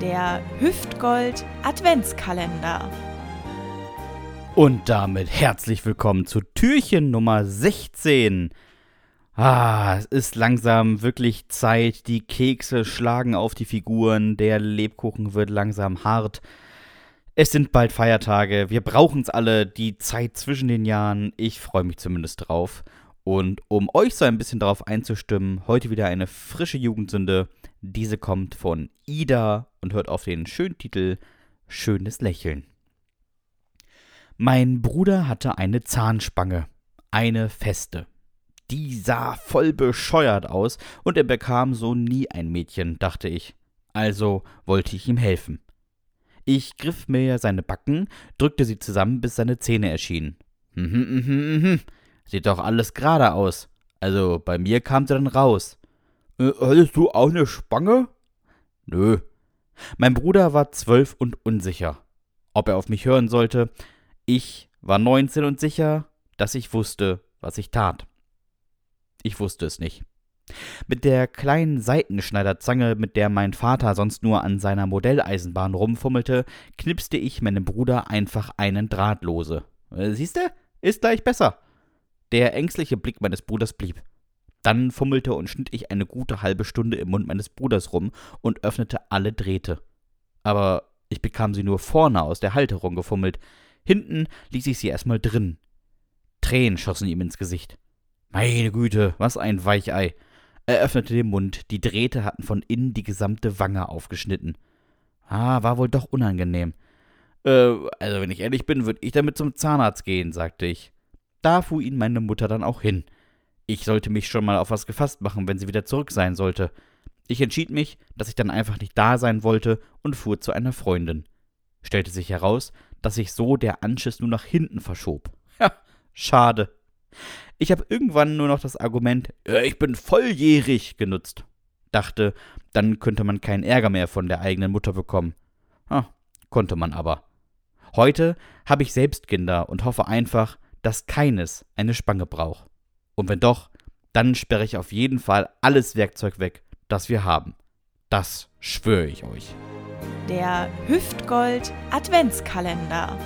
der Hüftgold Adventskalender. Und damit herzlich willkommen zu Türchen Nummer 16. Ah, es ist langsam wirklich Zeit. Die Kekse schlagen auf die Figuren, der Lebkuchen wird langsam hart. Es sind bald Feiertage, wir brauchen es alle, die Zeit zwischen den Jahren. Ich freue mich zumindest drauf. Und um euch so ein bisschen darauf einzustimmen, heute wieder eine frische Jugendsünde. Diese kommt von Ida und hört auf den schönen Titel Schönes Lächeln. Mein Bruder hatte eine Zahnspange, eine feste. Die sah voll bescheuert aus und er bekam so nie ein Mädchen, dachte ich. Also wollte ich ihm helfen. Ich griff mir seine Backen, drückte sie zusammen, bis seine Zähne erschienen. Mhm, mhm, mhm. Sieht doch alles gerade aus. Also bei mir kam sie dann raus. Äh, hattest du auch eine Spange? Nö. Mein Bruder war zwölf und unsicher, ob er auf mich hören sollte. Ich war neunzehn und sicher, dass ich wusste, was ich tat. Ich wusste es nicht. Mit der kleinen Seitenschneiderzange, mit der mein Vater sonst nur an seiner Modelleisenbahn rumfummelte, knipste ich meinem Bruder einfach einen Draht lose. Äh, siehste? Ist gleich besser. Der ängstliche Blick meines Bruders blieb. Dann fummelte und schnitt ich eine gute halbe Stunde im Mund meines Bruders rum und öffnete alle Drähte. Aber ich bekam sie nur vorne aus der Halterung gefummelt. Hinten ließ ich sie erstmal drin. Tränen schossen ihm ins Gesicht. Meine Güte, was ein Weichei. Er öffnete den Mund, die Drähte hatten von innen die gesamte Wange aufgeschnitten. Ah, war wohl doch unangenehm. Äh, also wenn ich ehrlich bin, würde ich damit zum Zahnarzt gehen, sagte ich. Da fuhr ihn meine Mutter dann auch hin. Ich sollte mich schon mal auf was gefasst machen, wenn sie wieder zurück sein sollte. Ich entschied mich, dass ich dann einfach nicht da sein wollte und fuhr zu einer Freundin. Stellte sich heraus, dass sich so der Anschiss nur nach hinten verschob. Ja, schade. Ich habe irgendwann nur noch das Argument, ich bin volljährig genutzt. Dachte, dann könnte man keinen Ärger mehr von der eigenen Mutter bekommen. Ah, konnte man aber. Heute habe ich selbst Kinder und hoffe einfach, dass keines eine Spange braucht. Und wenn doch, dann sperre ich auf jeden Fall alles Werkzeug weg, das wir haben. Das schwöre ich euch. Der Hüftgold Adventskalender.